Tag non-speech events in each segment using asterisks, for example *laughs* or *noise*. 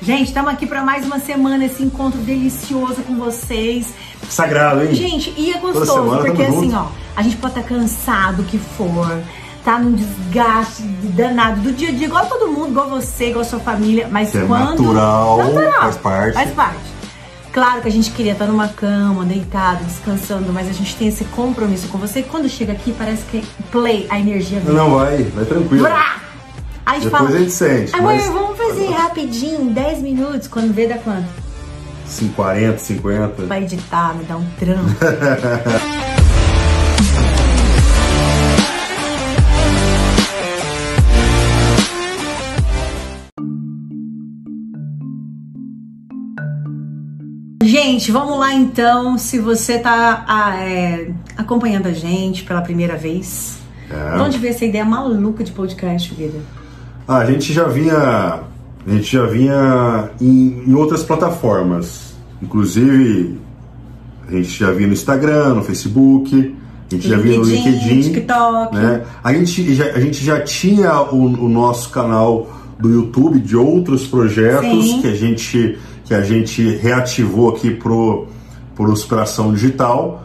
Gente, estamos aqui para mais uma semana, esse encontro delicioso com vocês. Sagrado, hein? Gente, e é gostoso, semana, porque assim, junto. ó, a gente pode estar cansado o que for, tá num desgaste danado do dia a dia, igual todo mundo, igual você, igual a sua família, mas é quando. natural, faz parte. Faz parte. Claro que a gente queria estar numa cama, deitado, descansando, mas a gente tem esse compromisso com você. E quando chega aqui, parece que play, a energia vem. Não, vai, vai tranquilo. Vrá! Aí a gente Depois fala, a gente sente, Amor, mas- vamos fazer rapidinho, 10 minutos, quando vê dá quanto? 50, 50. Vai editar, me dá um trampo. *laughs* Gente, vamos lá então. Se você tá ah, é, acompanhando a gente pela primeira vez, É. de onde veio essa ideia maluca de podcast, vida? Ah, a gente já vinha. A gente já vinha em, em outras plataformas. Inclusive, a gente já vinha no Instagram, no Facebook, a gente já vinha no LinkedIn. TikTok. né? A, gente já, a gente já tinha o, o nosso canal do YouTube de outros projetos Sim. que a gente que a gente reativou aqui pro, pro Superação Digital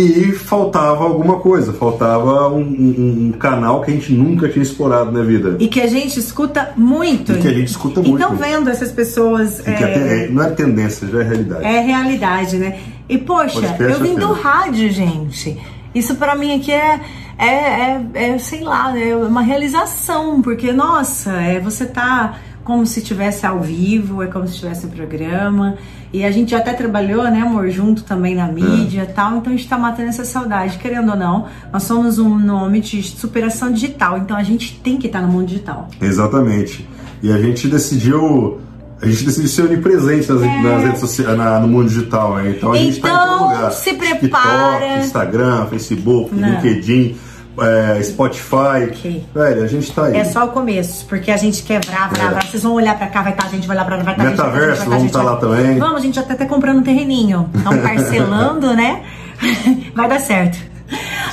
e faltava alguma coisa, faltava um, um- um canal que a gente nunca tinha explorado na vida. E que a gente escuta muito. E que a gente escuta muito. Então, vendo essas pessoas. É, até- é- não é tendência, já é realidade. É realidade, né? E poxa, eu vim é do rádio, gente. Isso pra mim aqui é, é, é, é, sei lá, é uma realização, porque nossa, é você tá como se estivesse ao vivo, é como se estivesse em programa. E a gente já até trabalhou, né, amor, junto também na mídia e tal, então a gente tá matando essa saudade, querendo ou não. Nós somos um nome de superação digital, então a gente tem que estar no mundo digital. Exatamente. E a gente decidiu. A gente decidiu ser onipresente nas, É. nas redes sociais, na- no mundo digital, né? Então a gente tá em Então, todo lugar. se prepara. TikTok, Instagram, Facebook, Não. LinkedIn, é, Spotify. Ok. Velho, a gente tá aí. É só o começo, porque a gente quer brava, brava, brava. Vocês vão olhar pra cá, vai estar a gente, vai olhar pra lá, vai estar vai tá a gente, Metaverso, vai tá vamos estar vai- lá também. Vamos, a gente já tá até comprando um terreninho. Então, *laughs* parcelando, né? *laughs* Vai dar certo.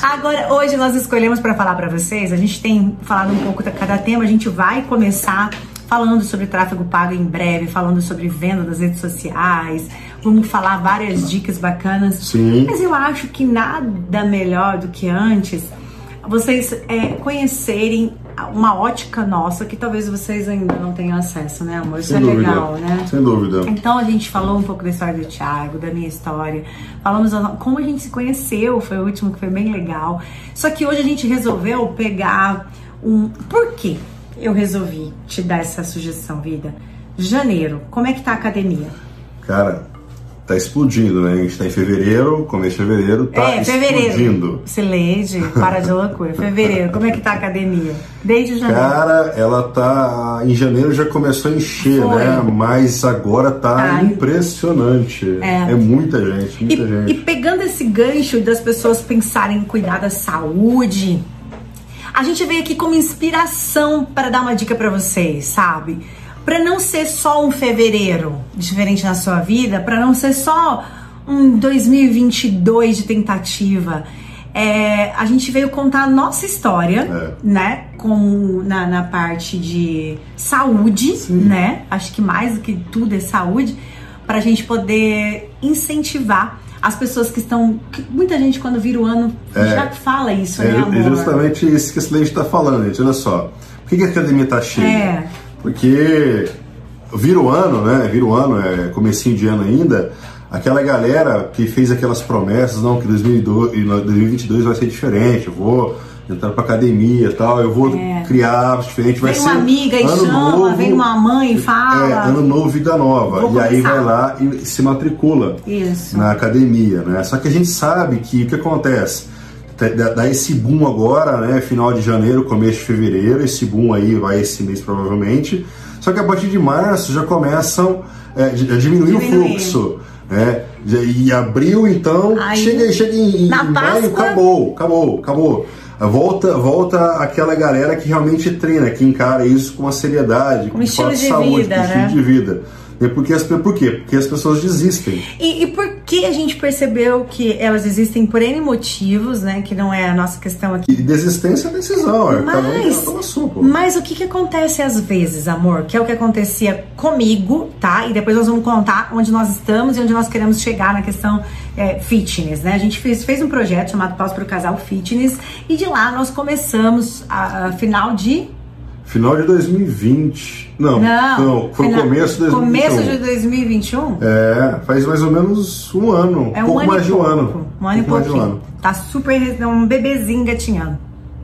Agora, hoje nós escolhemos para falar para vocês, a gente tem falado um pouco de cada tema, a gente vai começar falando sobre tráfego pago em breve, falando sobre venda das redes sociais, vamos falar várias dicas bacanas. Sim. Mas eu acho que nada melhor do que antes vocês é, conhecerem uma ótica nossa que talvez vocês ainda não tenham acesso, né, amor? Isso Sem é dúvida. legal, né? Sem dúvida. Então a gente falou um pouco da história do Thiago, da minha história, falamos como a gente se conheceu, foi o último que foi bem legal. Só que hoje a gente resolveu pegar um. Por quê eu resolvi te dar essa sugestão, vida? Janeiro, como é que tá a academia? Cara, tá explodindo, né? A gente tá em fevereiro, começo de fevereiro, tá é, fevereiro. explodindo. Sileide, para de loucura. Fevereiro, como é que tá a academia? Desde janeiro. Cara, ela tá. Em janeiro já começou a encher, Foi. né? Mas agora tá Tá. impressionante. É. muita gente, muita E, gente. e pegando esse gancho das pessoas pensarem em cuidar da saúde, a gente veio aqui como inspiração para dar uma dica para vocês, sabe? Para não ser só um fevereiro diferente na sua vida, para não ser só um 2022 de tentativa. É, a gente veio contar a nossa história, É. né? Com, na, na parte de saúde, né? Acho que mais do que tudo é saúde, para a gente poder incentivar as pessoas que estão. que muita gente, quando vira o ano, É. já fala isso, É, né, ju- amor? é justamente isso que a Silene está falando, gente. Olha só. Por que, que a academia tá cheia? É. Porque vira o ano, né? Vira o ano, é comecinho de ano ainda. Aquela galera que fez aquelas promessas, não, que 2002, e 2022 vai ser diferente, eu vou entrar pra academia e tal, eu vou É. criar hábitos diferentes, vai Vem ser uma amiga e chama, novo, vem uma mãe e fala. É, ano novo, vida nova. Vou e aí começar. vai lá e se matricula Isso. na academia, né? Só que a gente sabe que o que acontece? Dá dá esse boom agora, né? Final de janeiro, começo de fevereiro, esse boom aí vai esse mês provavelmente. Só que a partir de março já começam é, a diminuir Diminuir. o fluxo, né? E abril, então, chega, chega em, em maio, acabou, acabou, acabou. Volta, volta aquela galera que realmente treina, que encara isso com uma seriedade, Com estilo de saúde, vida, com estilo né? de vida. E porque as, por quê? Porque as pessoas desistem. E, e por que a gente percebeu que elas existem por N motivos, né? Que não é a nossa questão aqui. E desistência é decisão, é cada um Mas, sua, mas o que, que acontece às vezes, amor? Que é o que acontecia comigo, tá? E depois nós vamos contar onde nós estamos e onde nós queremos chegar na questão é, fitness, né? A gente fez, fez um projeto chamado Pausa para o Casal Fitness e de lá nós começamos a, a final de Final de 2020. Não, Não, foi final- o começo de 2021. Começo de 2021? É, faz mais ou menos um ano. É um pouco ano mais e de um pouco. ano. Um ano e pouco mais de um pouquinho. ano. Tá super. é um bebezinho gatinhando.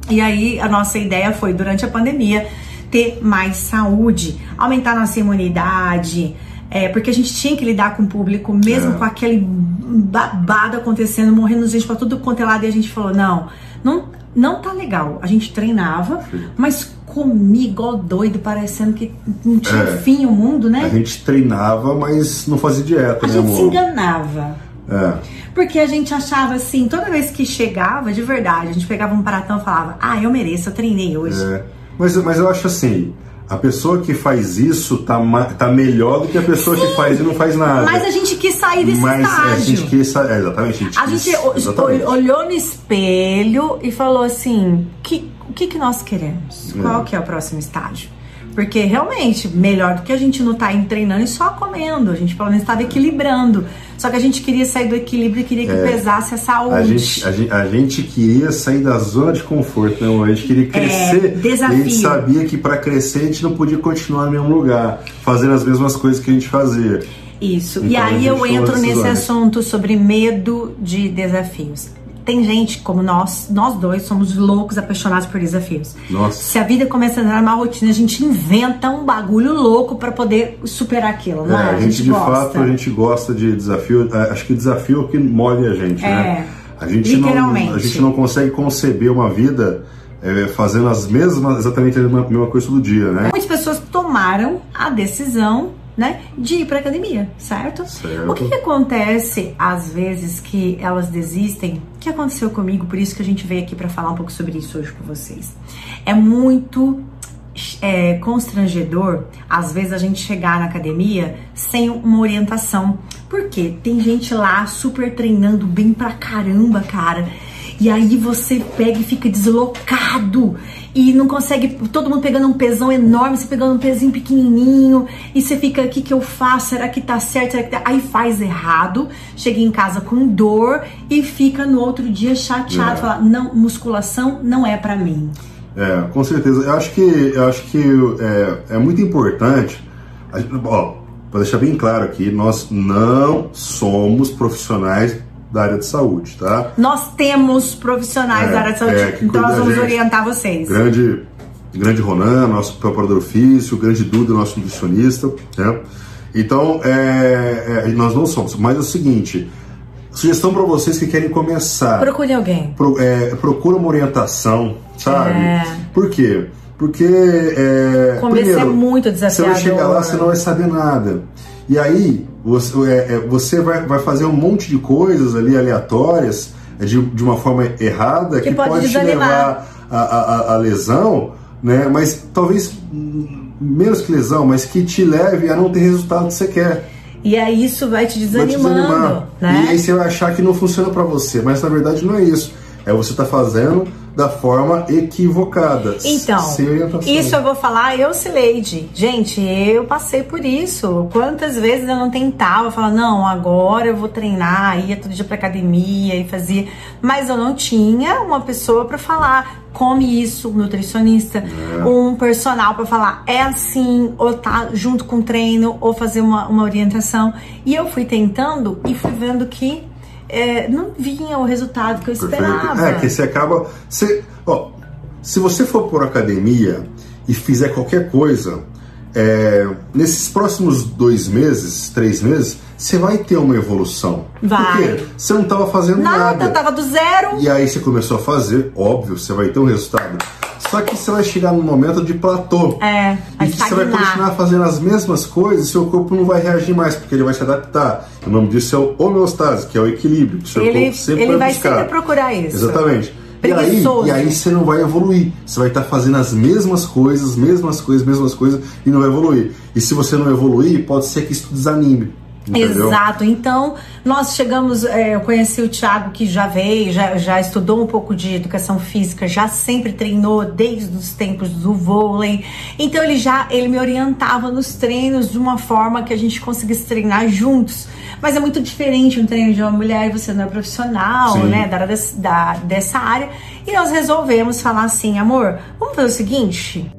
E aí, a nossa ideia foi, durante a pandemia, ter mais saúde, aumentar nossa imunidade. É, porque a gente tinha que lidar com o público, mesmo É. com aquele babado acontecendo, morrendo gente pra tudo quanto é lado. E a gente falou: não, não, não tá legal. A gente treinava, mas comia igual doido, parecendo que não tinha É. fim o mundo, né? A gente treinava, mas não fazia dieta, A né, gente se amor? enganava. É. Porque a gente achava assim, toda vez que chegava, de verdade, a gente pegava um pratão e falava, ah, eu mereço, eu treinei hoje. É. Mas, mas eu acho assim, a pessoa que faz isso tá, tá melhor do que a pessoa que faz e não faz nada. Mas a gente quis sair desse Mas, é, a estágio. gente quis, é, exatamente, a gente, A quis- gente exatamente. olhou no espelho e falou assim: que, o que, que nós queremos? É. Qual que é o próximo estágio? Porque realmente, melhor do que a gente não tá indo treinando e só comendo. A gente pelo menos estava equilibrando. Só que a gente queria sair do equilíbrio e queria que pesasse a saúde. É. A gente, a, gente, a gente queria sair da zona de conforto, né? amor? A gente queria crescer. É, desafio. E a gente sabia que para crescer a gente não podia continuar no mesmo lugar, fazendo as mesmas coisas que a gente fazia. Isso. Então, e aí eu entro nesse assunto sobre medo de desafios. Tem gente como nós, nós dois somos loucos, apaixonados por desafios. Nossa. Se a vida começa a entrar numa rotina, a gente inventa um bagulho louco pra poder superar aquilo, não é? É, a gente, de gosta. fato, a gente gosta de desafio. É, Acho que desafio é o que move a gente, né? A gente, não, literalmente. a gente não consegue conceber uma vida é, fazendo as mesmas, exatamente a mesma, mesma coisa todo dia, né? Muitas pessoas tomaram a decisão, né, de ir pra academia, certo? Certo. O que, que acontece às vezes que elas desistem? O que aconteceu comigo? Por isso que a gente veio aqui pra falar um pouco sobre isso hoje com vocês. É muito é, constrangedor, às vezes, a gente chegar na academia sem uma orientação. Por quê? Tem gente lá super treinando bem pra caramba, cara. E aí você pega e fica deslocado e não consegue. Todo mundo pegando um pesão enorme, você pegando um pezinho pequenininho e você fica: o que, que eu faço? Será que tá certo? Será que tá... Aí faz errado, chega em casa com dor e fica no outro dia chateado, É. fala: não, musculação não é pra mim. É, com certeza. Eu acho que, eu acho que é, é muito importante. Ó, para deixar bem claro aqui, nós não somos profissionais da área de saúde, tá? Nós temos profissionais É, da área de saúde, é, então nós vamos gente. orientar vocês. Grande, grande Ronan, nosso preparador físico, grande Duda, nosso nutricionista, né? Então, é, é, nós não somos. Mas é o seguinte, sugestão para vocês que querem começar. Procure alguém. Pro- é, procura uma orientação, sabe? É. Por quê? Porque é, Começo primeiro, é muito Você desafiador. vai chegar lá, você não vai saber nada. E aí, você, é, é, você vai, vai fazer um monte de coisas ali aleatórias, é, de, de uma forma errada, Que que, pode pode, te levar à a, lesão, né? Mas talvez menos que lesão, mas que te leve a não ter resultado que você quer. E aí isso vai te Vai te desanimando, desanimar. né? E aí você vai achar que não funciona pra você, mas na verdade não é isso. É você tá fazendo da forma equivocada. Então, isso eu vou falar, eu, Cileide. Gente, eu passei por isso. Quantas vezes eu não tentava, falar, não, agora eu vou treinar, ia todo dia pra academia e fazia. Mas eu não tinha uma pessoa pra falar, come isso, um nutricionista, É. um personal pra falar, é assim, ou tá junto com o treino, ou fazer uma, uma orientação. E eu fui tentando e fui vendo que é, não vinha o resultado que eu esperava. Perfeito. É, que você acaba. Você, ó, se você for por academia e fizer qualquer coisa, é, nesses próximos dois meses, três meses, você vai ter uma evolução. Vai. Por quê? Você não estava fazendo Nada, nada. eu tava do zero. E aí você começou a fazer, óbvio, você vai ter um resultado. Só que você vai chegar num momento de platô. É, vai E que você vai continuar fazendo as mesmas coisas e seu corpo não vai reagir mais, porque ele vai se adaptar. O nome disso é o homeostase, que é o equilíbrio, que o seu Ele, corpo sempre ele vai buscar. sempre procurar isso. Exatamente. E aí, e aí você não vai evoluir. Você vai estar fazendo as mesmas coisas, mesmas coisas, mesmas coisas e não vai evoluir. E se você não evoluir, pode ser que isso desanime. Entendeu? Exato. Então, nós chegamos, é, eu conheci o Thiago que já veio, já, já estudou um pouco de educação física, já sempre treinou desde os tempos do vôlei. Então ele já ele me orientava nos treinos de uma forma que a gente conseguisse treinar juntos. Mas é muito diferente um treino de uma mulher e você não é profissional, Sim. né? Da, da- dessa área. E nós resolvemos falar assim, amor, vamos fazer o seguinte.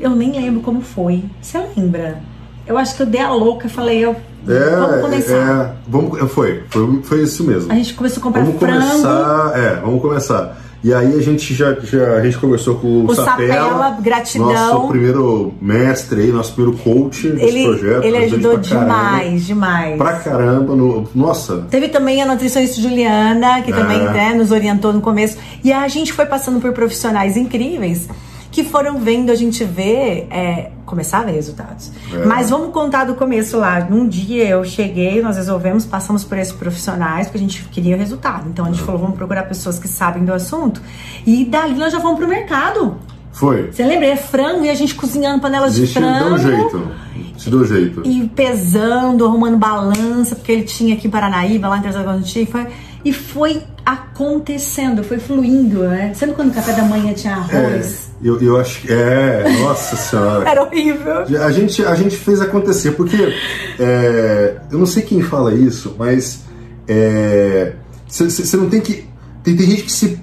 Eu nem lembro como foi. Você lembra? Eu acho que eu dei a louca e falei, eu, É, vamos começar. é, vamos, foi, foi, foi isso mesmo. A gente começou a comprar Vamos frango. começar, é, vamos começar. E aí a gente já, já a gente conversou com o, O Sapela, Sapela, gratidão. nosso primeiro mestre aí, nosso primeiro coach desse Ele, projeto. ele ajudou pra caramba. demais, demais. Pra caramba, no, nossa, Teve também a nutricionista Juliana, que também É. né, nos orientou no começo. E a gente foi passando por profissionais incríveis que foram vendo a gente ver, é, começar a ver resultados. É. Mas vamos contar do começo lá. Num dia eu cheguei, nós resolvemos, passamos por esses profissionais, porque a gente queria resultado. Então a É. gente falou, vamos procurar pessoas que sabem do assunto. E dali nós já fomos pro mercado. foi. Você lembra? É frango e a gente cozinhando panelas de frango. deu um jeito. Se deu jeito. E pesando, arrumando balança, porque ele tinha aqui em Paranaíba, lá em Três Lagoas Chico. E foi acontecendo, foi fluindo, né? Sabe quando o café da manhã tinha É, arroz? eu, eu acho que. É, nossa senhora. *laughs* Era horrível. A gente, a gente fez acontecer, porque é, eu não sei quem fala isso, mas você não tem que. Tem, tem gente que se,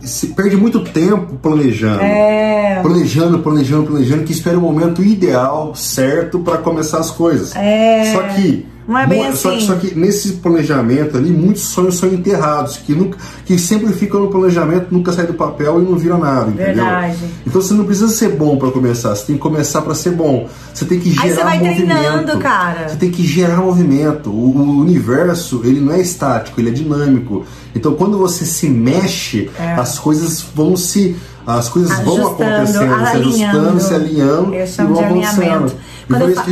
se perde muito tempo planejando. É. Planejando, planejando, planejando, que espera o momento ideal, certo, para começar as coisas. É. Só que. Não é bem só, assim. só que nesse planejamento ali, muitos sonhos são enterrados, que, nunca, que sempre ficam no planejamento, nunca sai do papel e não vira nada, entendeu? Verdade. Então você não precisa ser bom para começar, você tem que começar para ser bom. Você tem que gerar Aí você vai movimento. treinando, cara. Você tem que gerar movimento. O, o universo, ele não é estático, ele é dinâmico. Então quando você se mexe, É. as coisas vão se as coisas vão Ajustando, acontecendo, se ajustando, se alinhando Eu e vão avançando. Quando eu fa-.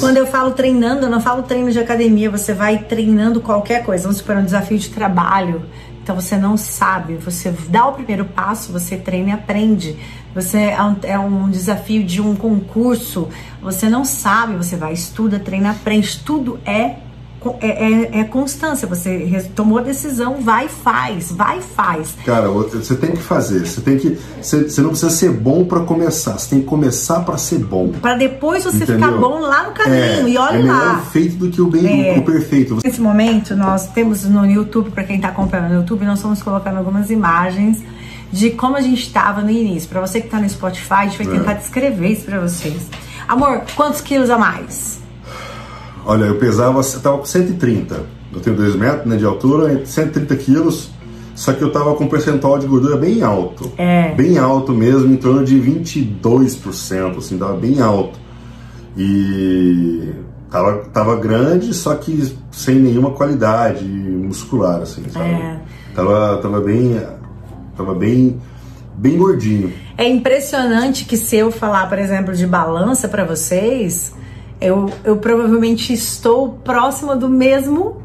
Quando eu falo treinando, eu não falo treino de academia, você vai treinando qualquer coisa. Vamos supor um desafio de trabalho. Então você não sabe, você dá o primeiro passo, você treina e aprende. Você é um, é desafio de um concurso, você não sabe, você vai, estuda, treina, aprende. Tudo é, é, é, é constância. Você tomou a decisão, vai e faz, vai e faz. Cara, você tem que fazer. Você tem que. Você, você não precisa ser bom para começar. Você tem que começar para ser bom. Para depois você Entendeu? ficar bom lá no caminho. e olha é melhor lá. o feito do que o bem É. o perfeito. Nesse momento, nós temos no YouTube, para quem está acompanhando no YouTube, nós estamos colocando algumas imagens de como a gente estava no início. Para você que está no Spotify, a gente vai É. tentar descrever isso para vocês. Amor, quantos quilos a mais? Olha, eu pesava, eu tava com 130. Eu tenho 2 metros né, de altura, 130 quilos. Só que eu tava com um percentual de gordura bem alto. É. Bem alto mesmo, em torno de 22%, assim, tava bem alto. E tava, tava grande, só que sem nenhuma qualidade muscular, assim, sabe? É. Tava, tava bem. Tava bem. bem gordinho. É impressionante que se eu falar, por exemplo, de balança para vocês, eu, eu provavelmente estou próximo do mesmo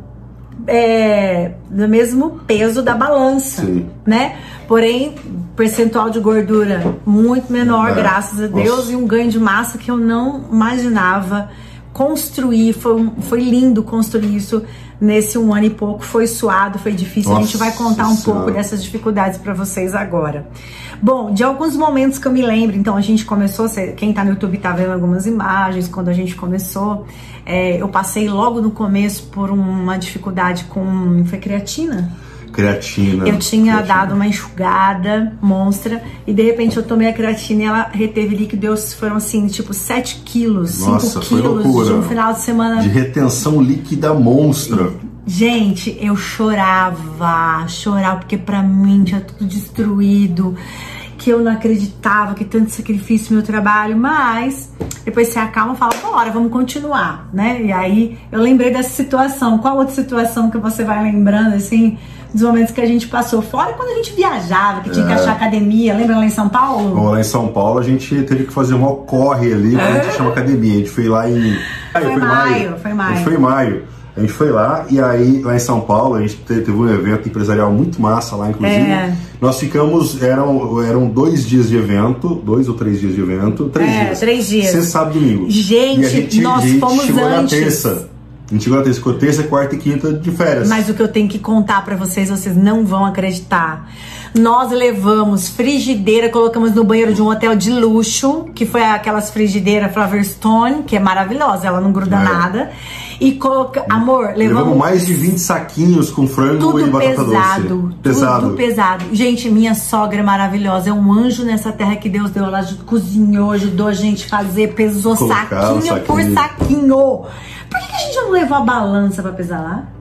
é, do mesmo peso da balança, Sim. né? Porém, percentual de gordura muito menor, É. graças a Deus, Nossa. e um ganho de massa que eu não imaginava construir. Foi, foi lindo construir isso nesse um ano e pouco. Foi suado, foi difícil. a gente vai Nossa contar um pouco dessas dificuldades para vocês agora. Bom, de alguns momentos que eu me lembro, então a gente começou, quem tá no YouTube tá vendo algumas imagens, quando a gente começou, é, eu passei logo no começo por uma dificuldade com, foi creatina? Creatina. Eu tinha creatina. dado uma enxugada monstra e de repente eu tomei a creatina e ela reteve líquido, eu- foram assim, tipo 7 quilos, 5 Nossa, foi quilos loucura. de um final de semana De retenção líquida monstra. Gente, eu chorava, chorava, porque pra mim tinha tudo destruído, que eu não acreditava que tanto sacrifício meu trabalho, mas depois você acalma e fala, bora, vamos continuar, né? E aí eu lembrei dessa situação. Qual outra situação que você vai lembrando, assim, dos momentos que a gente passou? Fora quando a gente viajava, que tinha que É. achar academia, lembra lá em São Paulo? Bom, lá em São Paulo a gente teve que fazer um corre ali pra É. gente achar uma academia. A gente foi lá em. Foi maio, foi maio. A gente foi em maio. A gente foi lá e aí, lá em São Paulo, a gente teve um evento empresarial muito massa lá, inclusive. É. Nós ficamos, eram, eram dois dias de evento, dois ou três dias de evento, três É, dias. três dias. Sexta, sábado e domingo. Gente, E gente, nós a gente fomos chegou antes. na terça. A gente chegou na terça, ficou terça, quarta e quinta de férias. Mas o que eu tenho que contar pra vocês, vocês não vão acreditar. Nós levamos frigideira, colocamos no banheiro de um hotel de luxo, que foi aquelas frigideiras Flowerstone, que é maravilhosa, ela não gruda É. nada. E coloca, amor, levamos, Levamos mais de 20 saquinhos com frango tudo e batata pesado, doce. Pesado. tudo pesado. Gente, minha sogra é maravilhosa, é um anjo nessa terra que Deus deu. Ela cozinhou, ajudou a gente a fazer, pesou Colocar o saquinho por saquinho. saquinho. Por que, que a gente não levou a balança pra pesar lá?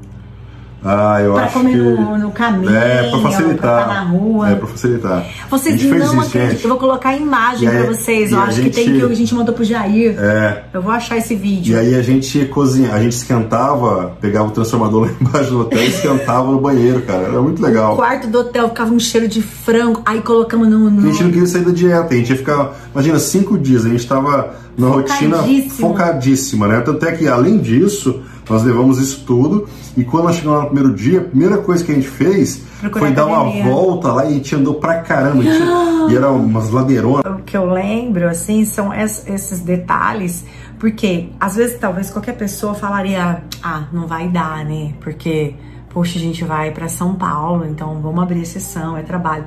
Ah, eu Pra acho comer que... no- no caminho, É, pra facilitar. pra tá na rua. É, pra facilitar. Vocês não acreditam. Eu vou colocar a imagem aí- pra vocês. Eu acho gente- que tem que a gente mandou pro Jair. É. Eu vou achar esse vídeo. E aí a gente cozinha, a gente esquentava, pegava o transformador *laughs* lá embaixo do hotel e esquentava no banheiro, cara. Era muito legal. O quarto do hotel ficava um cheiro de frango. Aí colocamos no. no... A gente não queria sair da dieta, a gente ia ficar, imagina, cinco dias, a gente tava na rotina focadíssima, né? Tanto é que, além disso, nós levamos isso tudo e quando nós chegamos lá no primeiro dia, a primeira coisa que a gente fez Procurar foi dar uma volta lá e a gente andou pra caramba. gente- e era umas ladeironas. O que eu lembro, assim, são es- esses detalhes, porque às vezes talvez qualquer pessoa falaria, ah, não vai dar, né? Porque, poxa, a gente vai pra São Paulo, então vamos abrir exceção, é trabalho.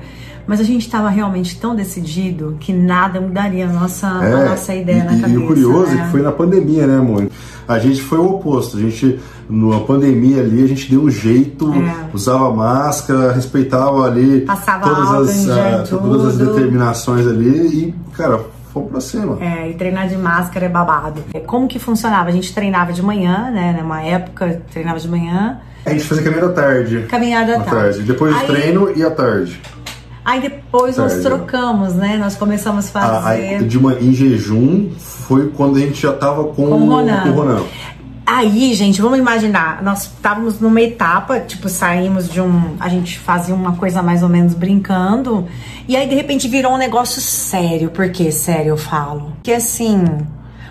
Mas a gente tava realmente tão decidido que nada mudaria a nossa, a nossa ideia É, e, na e cabeça. o curioso é né? que foi na pandemia, né, amor? A gente foi o oposto. A gente, na pandemia ali, a gente deu um jeito, É. usava máscara, respeitava ali Passava todas, as, gel, ah, todas as determinações ali e, cara, fomos pra cima. É, e treinar de máscara é babado. É, Como que funcionava? A gente treinava de manhã, né? Numa época, treinava de manhã, A gente fazia caminho da tarde. caminhada à À tarde. tarde. Depois do Aí- treino e à tarde. Aí depois nós Tarde. trocamos, né? Nós começamos a Ah, fazer. aí, de uma, em jejum foi quando a gente já tava com, Com o Ronan. com o Ronan. Aí, gente, vamos imaginar, nós estávamos numa etapa, tipo, saímos de um. A gente fazia uma coisa mais ou menos brincando, e aí de repente virou um negócio sério. Por que sério eu falo? Que assim,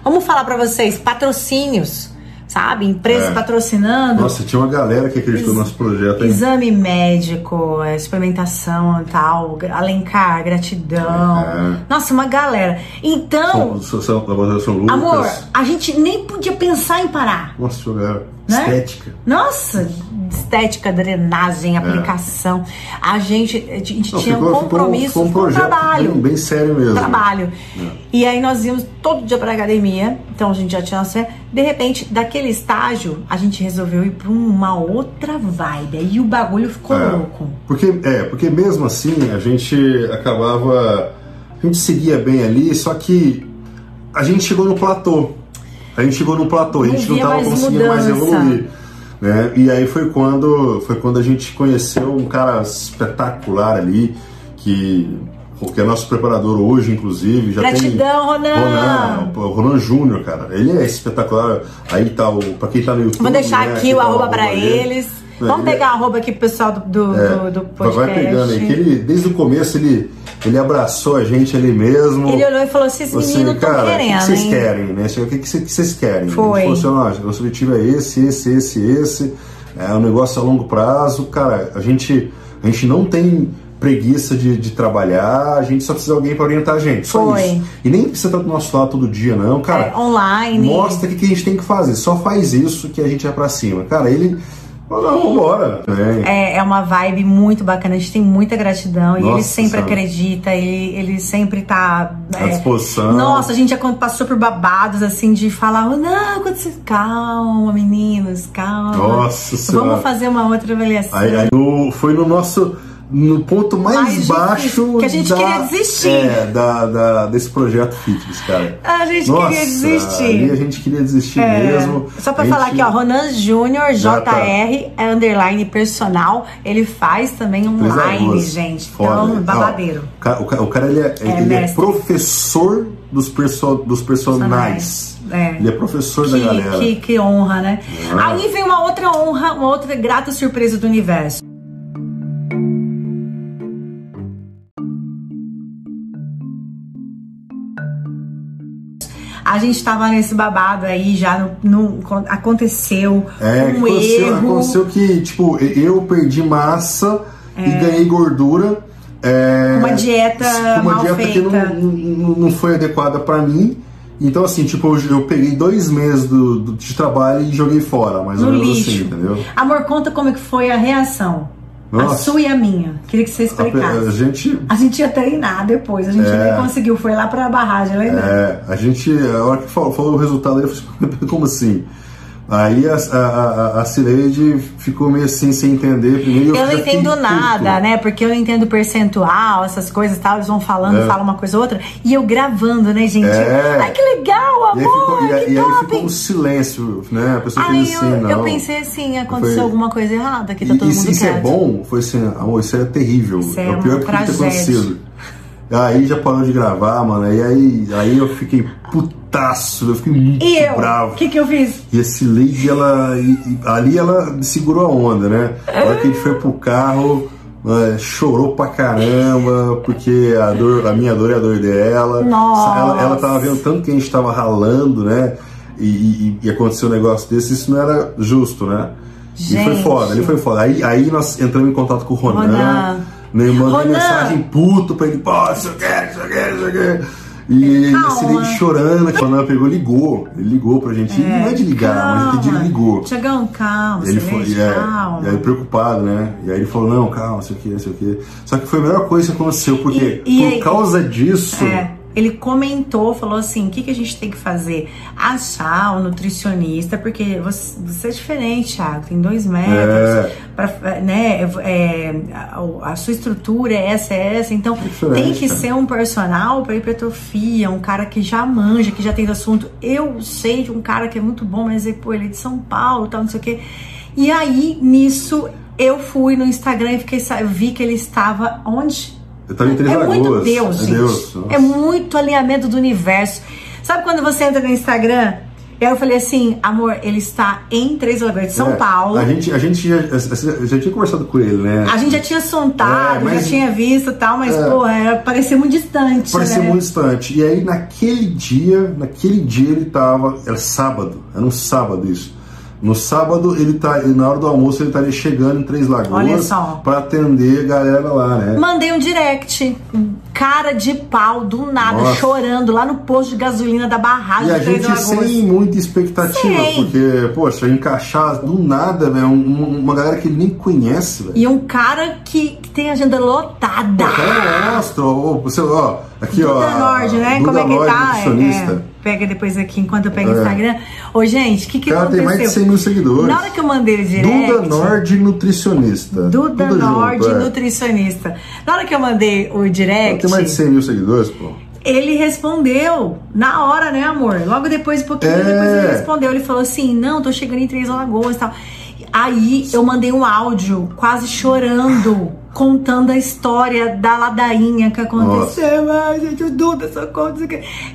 vamos falar pra vocês, patrocínios, sabe? Empresas É. patrocinando. Nossa, tinha uma galera que acreditou no nosso projeto. hein? Exame médico, é, experimentação e tal, alencar, gratidão. É. Nossa, uma galera. Então, são, são, são Lucas. amor, a gente nem podia pensar em parar. Nossa, tinha uma galera. Né? Estética. Nossa, estética, drenagem, aplicação. A gente, a gente É. Não, tinha um ficou- ficou- compromisso ficou um com o projeto trabalho. Bem, bem sério mesmo. Trabalho. E aí nós íamos todo dia pra academia, então a gente já tinha nossa. De repente, daquele estágio, a gente resolveu ir pra uma outra vibe. Aí o bagulho ficou É. louco. Porque, é, porque mesmo assim a gente acabava. A gente seguia bem ali, só que a gente chegou no platô. A gente chegou no platô, a gente não estava mais conseguindo mais mudança. evoluir. Né? E aí foi quando, foi quando a gente conheceu um cara espetacular ali, que, que é nosso preparador hoje, inclusive. Já Gratidão, tem, Ronan! Ronan, o Ronan Júnior, cara. Ele é espetacular. Aí tá o. Pra quem tá no YouTube. Vou deixar né, aqui tá o arroba pra eles. É, Vamos ele- pegar o arroba aqui pro pessoal do, do, É, do podcast. Vai pegando aí, que ele, desde o começo, ele, ele abraçou a gente ali mesmo. Ele olhou e falou: esses Você, meninos estão cara, o que querendo, que vocês hein? querem, né? O que que vocês que vocês querem? Foi. Gente falou assim, nosso objetivo é esse, esse, esse, esse. É um negócio a longo prazo. Cara, a gente, a gente não tem preguiça de, de trabalhar, a gente só precisa de alguém para orientar a gente. Só Foi. isso. E nem precisa estar do nosso lado todo dia, não, cara. É, online. Mostra o que que a gente tem que fazer. Só faz isso que a gente vai pra cima. Cara, ele. Não, vambora. É. É, é uma vibe muito bacana, a gente tem muita gratidão e ele Nossa sempre Senhora. acredita, ele, ele sempre tá. À disposição. Nossa, a gente já passou por babados assim de falar, "Oh, não, quando vocês calma, meninos, calma. Nossa Senhora. Vamos fazer uma outra avaliação. Aí, aí foi no nosso. No ponto mais, Mais baixo. que a gente da- queria desistir. É, da, da- desse projeto fitness, cara. A gente Nossa, queria desistir. ali a gente queria desistir É. mesmo. Só pra A falar gente- aqui, ó, Ronan Júnior, Já tá. JR, é underline personal, ele faz também online, gente. Foda. Então, babadeiro. O ca- o, ca- o cara, ele é, ele é professor dos, perso, dos personagens. É. Ele é professor da Que, galera. que, que honra, né? Ah. Aí vem uma outra honra, uma outra grata surpresa do universo. A gente tava nesse babado aí já, no, no aconteceu é, um aconteceu, erro. Aconteceu que, tipo, eu perdi massa É. e ganhei gordura. É, Uma dieta uma dieta que feita. não, não, não foi adequada pra mim. Então, assim, tipo, eu, eu peguei dois meses do, do- de trabalho e joguei fora, mais ou No menos lixo. assim, entendeu? Amor, conta como é que foi a reação. A Nossa. sua e a minha. Queria que você A, explicasse. a gente A gente ia treinar depois, a gente É. nem conseguiu, foi lá pra barragem, lembra? É, a gente, a hora que falou, falou o resultado, ele falou assim, *laughs* como assim? Aí a, a, a, Cileide ficou meio assim, sem entender. Primeiro Eu não entendo nada, né? Porque eu entendo percentual, essas coisas e tal. Eles vão falando, É. falam uma coisa ou outra. E eu gravando, né, gente? É. Ai, que legal, E aí amor, ficou, e aí- que e aí ficou um silêncio, né? A pessoa Aí fez eu, assim, não. eu pensei assim, aconteceu Foi- alguma coisa errada, que E tá todo isso, mundo isso é quieto. bom? Foi assim, amor, isso é terrível. Isso é é o pior que tragédia. acontecido. Aí já parou de gravar, mano. E aí, aí eu fiquei putaço, eu fiquei muito E eu? bravo. O que que eu fiz? E esse Lady, ela. e- e ali ela segurou a onda, né? Na hora que a gente foi pro carro, chorou pra caramba, porque a, dor, a minha dor é a dor dela. Nossa. Ela, ela tava vendo tanto que a gente tava ralando, né? E, e- e aconteceu um negócio desse, isso não era justo, né? E foi Gente. foda, ele foi foda. Aí, aí nós entramos em contato com o Ronan, Ronan. Né? Mandei mensagem puto pra ele, pô, isso quero, isso quero, isso quero. E Calma. esse Lady chorando, o Ronan pegou, ligou. Ele ligou pra gente. não é de ligar, mas aquele dia ele ligou. Tiagão, calma, Ele foi, é, calma. e aí preocupado, né? E aí ele falou, não, calma, sei o que, sei o que. Só que foi a melhor coisa que aconteceu, porque E- e por causa disso, É, ele comentou, falou assim: o que, que a gente tem que fazer? Achar um nutricionista, porque você, você é diferente, Thiago, tem dois metros, É. pra, né? é, a, a sua estrutura é essa, é essa, então Diferente, tem que cara. ser um personal para hipertrofia, um cara que já manja, que já tem assunto. Eu sei de um cara que é muito bom, mas ele, pô, ele é de São Paulo, tal, não sei o quê. E aí, nisso, eu fui no Instagram e fiquei, vi que ele estava onde? Eu tava em Três É Lagoas. muito Deus, É. Deus, é muito alinhamento do universo. Sabe quando você entra no Instagram? E aí eu falei assim, amor, ele está em Três Lagoas de São É, Paulo. A gente, a gente já, já tinha conversado com ele, né? A gente já tinha sontado, É, mas- já tinha visto e tal, mas, É. pô, era, parecia muito distante. Parecia né? muito distante. E aí, naquele dia, naquele dia ele tava. Era sábado, era um sábado isso. No sábado, ele tá. Na hora do almoço, ele estaria chegando em Três Lagoas pra atender a galera lá, né? Mandei um direct, cara de pau, do nada, Nossa. chorando, lá no posto de gasolina da barragem E a gente Lagoas. sem muita expectativa, Sem. porque, poxa, encaixar do nada, velho, um- uma galera que ele nem conhece, velho. E um cara que, que tem agenda lotada. Pô, cara, mostra, ó, você, ó, aqui, ó. Duda Nord, né? Duda Como é que Nord, tá? nutricionista. É, pega depois aqui, enquanto eu pego o É. Instagram. Ô, gente, o que, que O cara tem aconteceu? mais de 100 mil seguidores. Na hora que eu mandei o direct... Duda Nord Nutricionista. Duda Nord, junto, é. nutricionista. Na hora que eu mandei o direct, Tem mais de 100 mil seguidores, pô. ele respondeu na hora, né, amor? Logo depois, um pouquinho É. depois ele respondeu. Ele falou assim: não, tô chegando em Três Alagoas e tal. Aí eu mandei um áudio quase chorando, contando a história da ladainha que aconteceu. Ai, gente, o Duda, socorro, não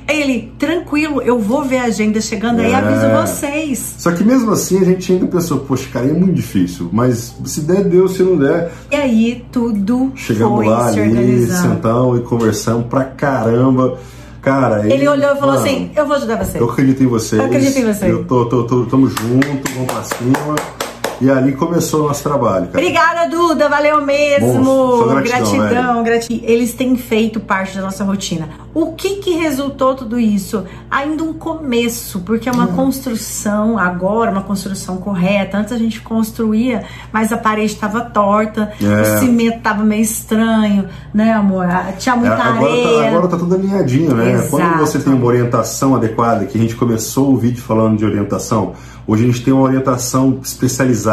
ele, tranquilo, eu vou ver a agenda chegando aí, É. aviso vocês. Só que mesmo assim a gente ainda pensou, poxa, cara, é muito difícil. Mas se der, deu, se não der, E aí tudo chegamos foi lá se ali, organizando. sentamos e conversamos pra caramba. Cara, Ele olhou e falou mano, assim: Eu vou ajudar você. Eu acredito em vocês. Eu acredito em vocês. Eu tô, tô, tô, tamo junto, vamos pra cima. E ali começou o nosso trabalho, cara. Obrigada, Duda, valeu mesmo. Só gratidão, gratidão, gratidão. Eles têm feito parte da nossa rotina. O que que resultou tudo isso? Ainda um começo, porque é uma construção agora, uma construção correta. Antes a gente construía, mas a parede estava torta, É. o cimento estava meio estranho, né, amor? Ah, Tinha É, muita agora, areia. tá, agora tá tudo alinhadinho, né? Exato. Quando você tem uma orientação adequada, que a gente começou o vídeo falando de orientação, hoje a gente tem uma orientação especializada,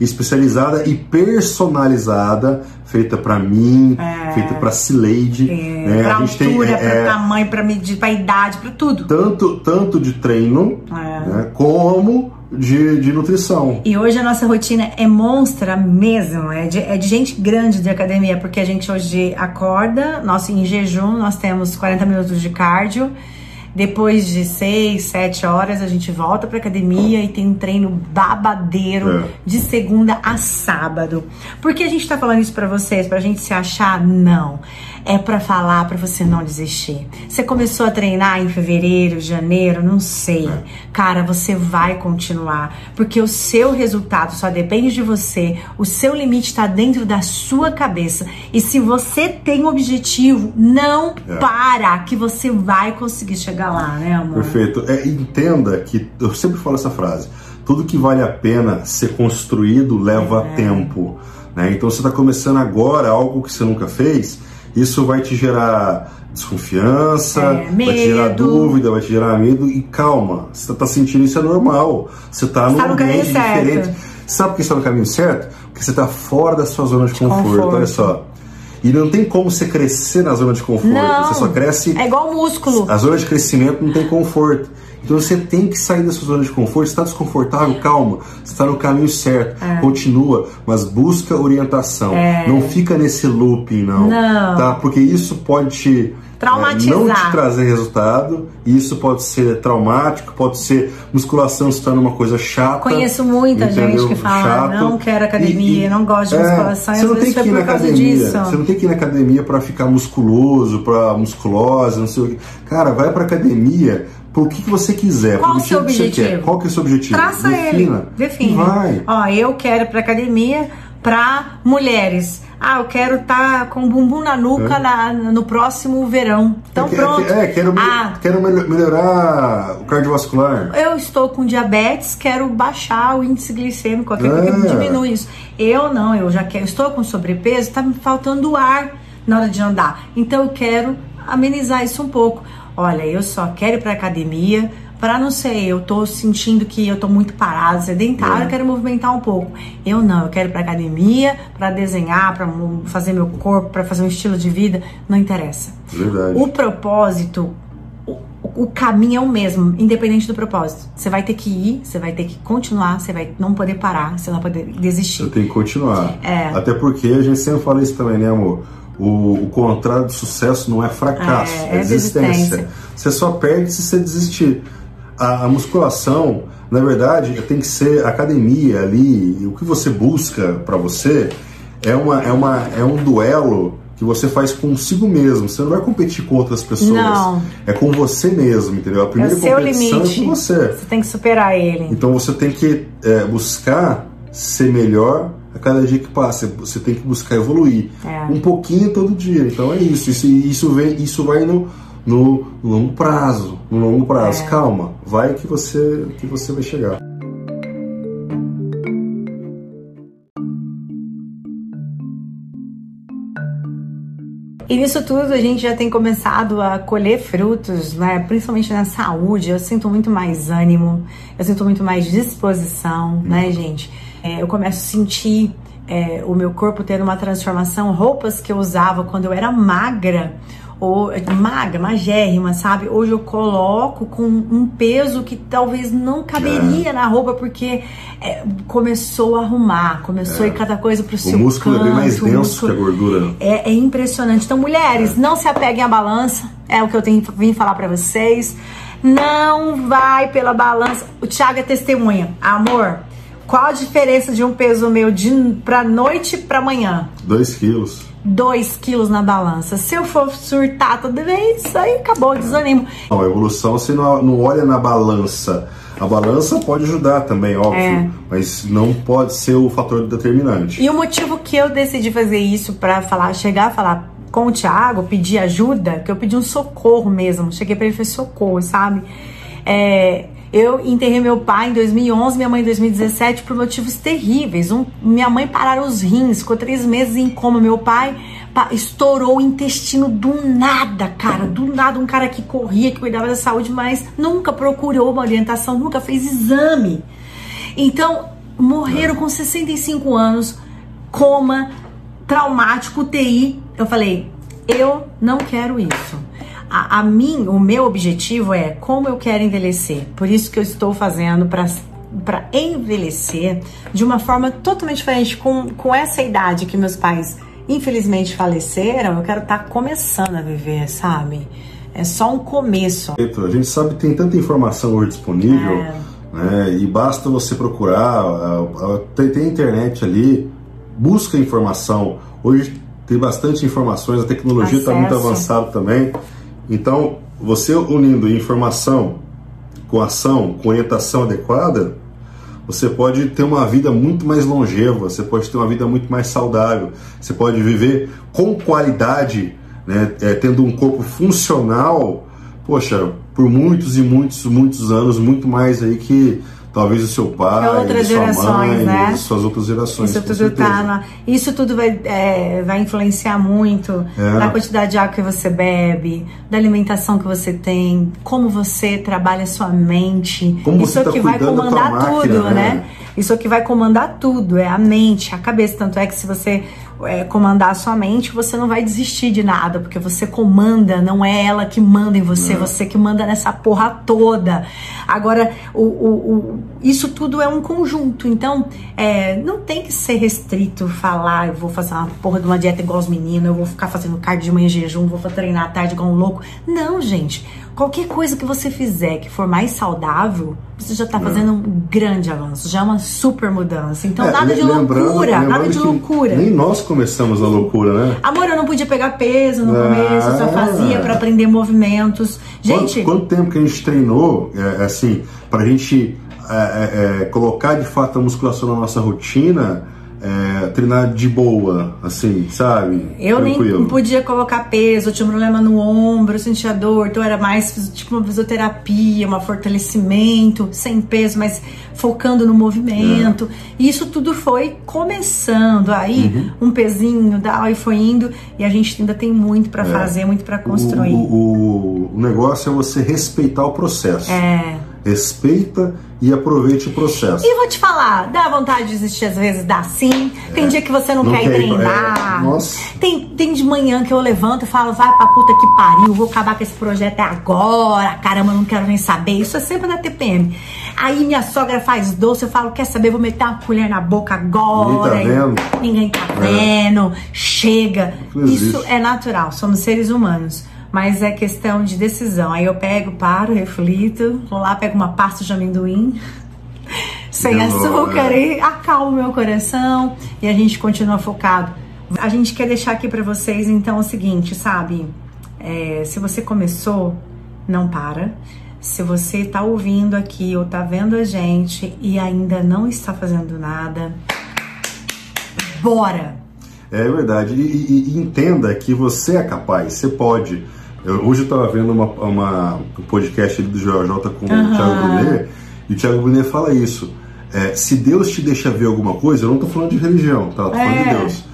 especializada e personalizada, feita pra mim, É. feita pra Cileide. É, né? pra A gente tem altura, é, pra é, tamanho, pra medir, pra idade, pra tudo. tanto, tanto de treino, É. né, como de, de nutrição. E hoje a nossa rotina é monstra mesmo, é de, é de gente grande de academia, porque a gente hoje acorda, nós em jejum, nós temos 40 minutos de cardio, Depois de seis, sete horas, a gente volta pra academia e tem um treino babadeiro É. de segunda a sábado. Por que a gente tá falando isso pra vocês? Pra gente se achar? Não. É pra falar pra você não desistir. Você começou a treinar em fevereiro, janeiro, não sei. Cara, você vai continuar. Porque o seu resultado só depende de você. O seu limite tá dentro da sua cabeça. E se você tem um objetivo, não É. para, que você vai conseguir chegar lá, né, amor? Perfeito. É, entenda que eu sempre falo essa frase: tudo que vale a pena ser construído leva É. tempo. Né? Então você está começando agora algo que você nunca fez, isso vai te gerar desconfiança, É, vai te gerar dúvida, vai te gerar medo e calma. Você está sentindo isso é normal. Você está num tá no caminho ambiente certo. diferente. Sabe por que está no caminho certo? Porque você está fora da sua zona de conforto. conforto. Olha só. E não tem como você crescer na zona de conforto. Não. Você só cresce É igual músculo. a zona de crescimento não tem conforto. Então você tem que sair da sua zona de conforto. Está desconfortável, calma. Está no caminho certo. É. Continua, mas busca orientação. Não fica nesse looping, não. Não. Tá? Porque isso pode te. Traumatizar. é, não te trazer resultado, e isso pode ser traumático, pode ser musculação se torna uma coisa chata. Conheço muita entendeu? gente que fala, Chato. não quero academia, não gosto de musculação, e Você não tem que ir na academia. disso. Você não tem que ir na academia para ficar musculoso, para musculose, não sei o que. Cara, vai pra academia por que, que você quiser. Qual o seu que objetivo? quer. Qual que é o seu objetivo? Traça Defina. ele. Define. Vai. Ó, eu quero ir pra academia pra mulheres. Ah, eu quero estar com o bumbum na nuca É. na- no próximo verão. Então é, que- pronto. É, quero, Ah, quero melho- melhorar o cardiovascular. eu estou com diabetes, quero baixar o índice glicêmico, qualquer coisa que É. diminui isso. Eu não, eu já quero, estou com sobrepeso, tá me faltando ar na hora de andar. Então eu quero amenizar isso um pouco. Olha, eu só quero ir pra academia para não sei, eu tô sentindo que eu tô muito parada, sedentária, É. eu quero movimentar um pouco. Eu não, eu quero ir pra academia para desenhar, para fazer meu corpo, para fazer um estilo de vida, não interessa. Verdade. O propósito, o, o caminho é o mesmo, independente do propósito. Você vai ter que ir, você vai ter que continuar, você vai não poder parar, você não vai poder Você desistir. tem que continuar. É. Até porque a gente sempre fala isso também, né, amor? O, o contrário do sucesso não é fracasso, É, é, é desistência. Você só perde se você desistir. A, a musculação, na verdade, tem que ser academia ali. O que você busca pra você é, uma, é, uma, é um duelo que você faz consigo mesmo. Você não vai competir com outras pessoas. Não. É com você mesmo, entendeu? A É primeira o seu competição limite. é com você. Você tem que superar ele. Então você tem que é, buscar ser melhor a cada dia que passa. Você tem que buscar evoluir É. um pouquinho todo dia. Então é isso. Isso, isso, vem, isso vai no, no longo prazo. No longo prazo. É. Calma, vai que você que você vai chegar. E nisso tudo a gente já tem começado a colher frutos, né? Principalmente na saúde. Eu sinto muito mais ânimo, eu sinto muito mais disposição, né, gente? É, eu começo a sentir é, o meu corpo tendo uma transformação. Roupas que eu usava quando eu era magra, ou magra, magérrima, sabe? Hoje eu coloco com um peso que talvez não caberia na roupa, porque é, começou a arrumar, começou a ir cada coisa pro O seu músculo é bem mais canto, o denso músculo- que a gordura. é, é impressionante. Então, mulheres, não se apeguem à balança. É o que eu tenho vim falar pra vocês. Não vai pela balança. O Thiago é testemunha. Amor, qual a diferença de um peso meu de pra noite pra manhã? 2 quilos. 2 quilos na balança. Se eu for surtar toda vez, aí acabou, desanimo. Não, a evolução você não, não olha na balança. A balança pode ajudar também, óbvio, É. mas não pode ser o fator determinante. E o motivo que eu decidi fazer isso pra falar, chegar a falar com o Thiago, pedir ajuda, que eu pedi um socorro mesmo. Cheguei pra ele e falei socorro, sabe? É, eu enterrei meu pai em 2011, minha mãe em 2017 por motivos terríveis. Um- minha mãe pararam os rins, ficou três meses em coma. Meu pai pa- estourou o intestino do nada, cara, do nada. Um cara que corria, que cuidava da saúde, mas nunca procurou uma orientação, nunca fez exame. Então, morreram com 65 anos, coma, traumático, UTI. Eu falei, eu não quero isso. A, a mim, o meu objetivo é como eu quero envelhecer. Por isso que eu estou fazendo para para envelhecer de uma forma totalmente diferente com, com essa idade que meus pais infelizmente faleceram, eu quero estar tá começando a viver, sabe? É só um começo. A gente sabe que tem tanta informação hoje disponível, é. né? E basta você procurar, tem, tem internet ali, busca informação. Hoje tem bastante informações, a tecnologia está muito avançada também. Então, você unindo informação com ação, com orientação adequada, você pode ter uma vida muito mais longeva, você pode ter uma vida muito mais saudável, você pode viver com qualidade, né, é, tendo um corpo funcional, poxa, por muitos e muitos, muitos anos, muito mais aí que talvez o seu pai, outras sua gerações, mãe, né? suas outras gerações. Isso tudo tá na, isso tudo vai, é, vai influenciar muito é. na quantidade de água que você bebe, da alimentação que você tem, como você trabalha a sua mente. Como isso você tá que vai comandar máquina, tudo, né? né? Isso aqui vai comandar tudo, é a mente, a cabeça. Tanto é que se você é, comandar a sua mente, você não vai desistir de nada, porque você comanda, não é ela que manda em você, não. você que manda nessa porra toda. Agora, o, o, o isso tudo é um conjunto, então é, não tem que ser restrito falar, eu vou fazer uma porra de uma dieta igual os meninos, eu vou ficar fazendo cardio de manhã em jejum, vou treinar à tarde igual um louco. Não, gente. Qualquer coisa que você fizer que for mais saudável, você já está fazendo um grande avanço, já é uma super mudança. Então, é, nada de loucura, nada de loucura. Nem nós começamos a loucura, né? Amor, eu não podia pegar peso no ah, começo, eu só fazia para aprender movimentos. Gente. Quanto, quanto, tempo que a gente treinou, é, assim, para a gente é, é, é, colocar de fato a musculação na nossa rotina? É, treinar de boa, assim, sabe? Eu Tranquilo. nem podia colocar peso, eu tinha um problema no ombro, eu sentia dor, então era mais tipo uma fisioterapia, um fortalecimento, sem peso, mas focando no movimento. É. E isso tudo foi começando. Aí, uhum. um pezinho, e foi indo, e a gente ainda tem muito para é. fazer, muito para construir. O, o, o negócio é você respeitar o processo. É. Respeita e aproveite o processo. E vou te falar, dá vontade de desistir às vezes, dá sim. Tem é. dia que você não, não quer ir treinar. É. Nossa. Tem, tem de manhã que eu levanto e falo, vai pra puta que pariu, vou acabar com esse projeto agora, caramba, não quero nem saber. Isso é sempre na TPM. Aí minha sogra faz doce, eu falo, quer saber, vou meter uma colher na boca agora. Ninguém tá vendo. Ninguém tá vendo. É. Chega. Isso é natural, somos seres humanos mas é questão de decisão. Aí eu pego, paro, reflito, vou lá, pego uma pasta de amendoim *laughs* sem açúcar e acalmo meu coração e a gente continua focado. A gente quer deixar aqui para vocês então o seguinte, sabe? É, se você começou, não para. Se você tá ouvindo aqui ou tá vendo a gente e ainda não está fazendo nada, bora! É verdade. E, e, e entenda que você é capaz, você pode. Eu, hoje eu estava vendo uma, uma, um podcast do JJ com uhum. o Thiago Brunet, e o Thiago Brunet fala isso. É, se Deus te deixa ver alguma coisa, eu não estou falando de religião, tá? Tô falando é. de Deus.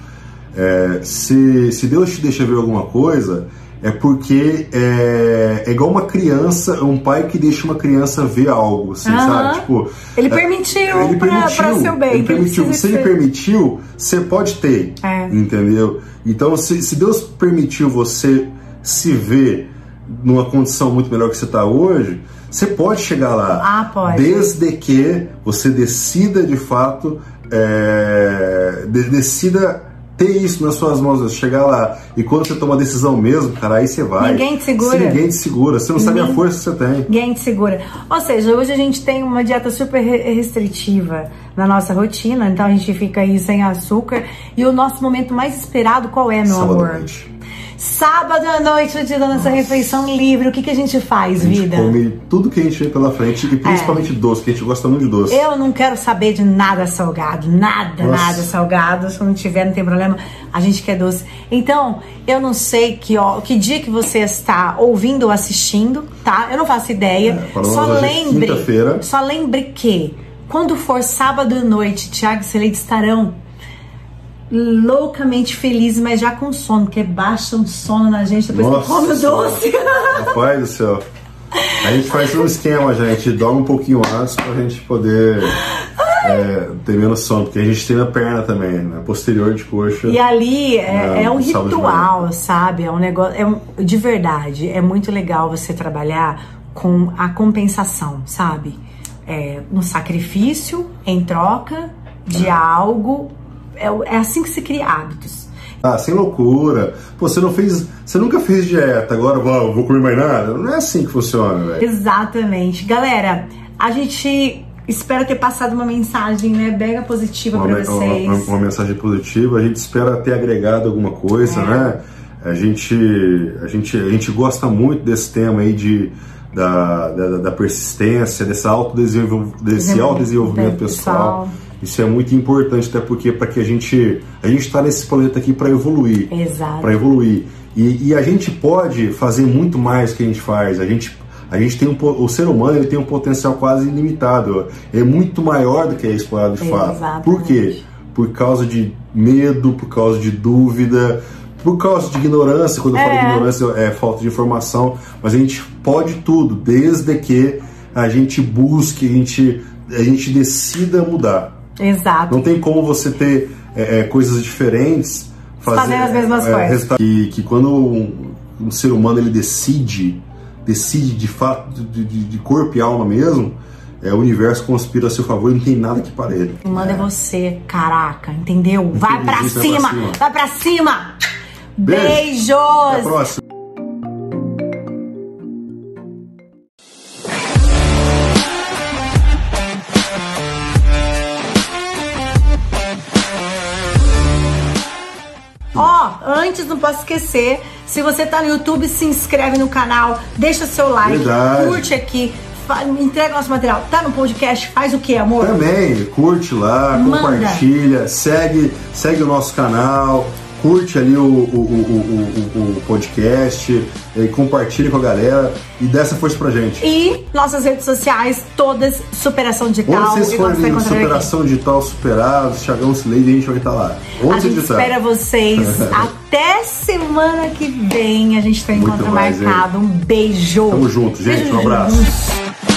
É, se, se Deus te deixa ver alguma coisa, é porque é, é, igual uma criança, um pai que deixa uma criança ver algo, assim, uhum. sabe? Tipo, ele permitiu, é, ele permitiu para seu bem. Ele permitiu. Se ele permitiu, você pode ter, é. entendeu? Então, se, se Deus permitiu você se vê numa condição muito melhor que você está hoje, você pode chegar lá. Ah, pode. Desde que você decida de fato, é, decida ter isso nas suas mãos, chegar lá. E quando você toma a decisão mesmo, cara, aí você vai. Ninguém te segura. Se ninguém te segura, você não ninguém, sabe a força que você tem. Ninguém te segura. Ou seja, hoje a gente tem uma dieta super restritiva na nossa rotina, então a gente fica aí sem açúcar. E o nosso momento mais esperado, qual é, meu Sábado amor? Noite. Sábado à noite, o dia da nossa Nossa. refeição livre. O que, que a gente faz, a gente vida? come tudo que a gente vê pela frente e principalmente é. doce, que a gente gosta muito de doce. Eu não quero saber de nada salgado, nada, Nossa. nada salgado. Se não tiver, não tem problema. A gente quer doce. Então, eu não sei que, ó, que dia que você está ouvindo ou assistindo, tá? Eu não faço ideia. É, só lembre, só lembre que quando for sábado à noite, Tiago e Celeste estarão loucamente feliz, mas já com sono, porque baixa um sono na gente depois Nossa, que come o doce. Rapaz do céu. A gente faz um esquema, gente, dorme um pouquinho antes pra gente poder é, ter menos sono, porque a gente tem a perna também, né? Posterior de coxa. E ali é, é um ritual, sabe? É um negócio. É um, de verdade, é muito legal você trabalhar com a compensação, sabe? É, no sacrifício em troca de é. algo é, é assim que se cria hábitos. Ah, sem loucura. Pô, você não fez. Você nunca fez dieta, agora vou, vou comer mais nada. Não é assim que funciona, velho. Exatamente. Galera, a gente espera ter passado uma mensagem, né, mega positiva para vocês. Uma, uma, mensagem positiva. A gente espera ter agregado alguma coisa, é. né? A gente, a, gente, a gente gosta muito desse tema aí de, da, da, da persistência, desse autodesenvolvimento, desse autodesenvolvimento pessoal. pessoal. Isso é muito importante, até porque para que a gente a gente está nesse planeta aqui para evoluir, para evoluir. E, e, a gente pode fazer muito mais que a gente faz. A gente a gente tem um, o ser humano ele tem um potencial quase ilimitado. É muito maior do que é explorado de fato. Exatamente. Por quê? Por causa de medo, por causa de dúvida, por causa de ignorância. Quando eu é. falo ignorância é falta de informação. Mas a gente pode tudo, desde que a gente busque, a gente a gente decida mudar. Exato. Não tem como você ter é, é coisas diferentes, fazer, fazer as mesmas é, coisas. Que, que quando um, um, ser humano ele decide, decide de fato, de, de, de corpo e alma mesmo, é, o universo conspira a seu favor e não tem nada que para ele. Manda é. você, caraca, entendeu? Vai pra, cima, vai pra cima! Vai pra cima! Beijo. Beijos! Até a próxima! Antes, não posso esquecer, se você tá no YouTube, se inscreve no canal, deixa seu like, Verdade. curte aqui, entrega nosso material. Tá no podcast, faz o que, amor? Também, curte lá, Manda. compartilha, segue, segue o nosso canal, curte ali o, o, o, o, podcast, compartilha com a galera e dê essa força pra gente. E nossas redes sociais, todas Superação Digital. Onde vocês forem Superação aqui. Digital Superado, Chagão Slade, a gente vai estar lá. Onde a gente espera vocês *laughs* até semana que vem. A gente tem encontro mais, marcado. Hein? Um beijo. Tamo junto, gente. Beijo um abraço.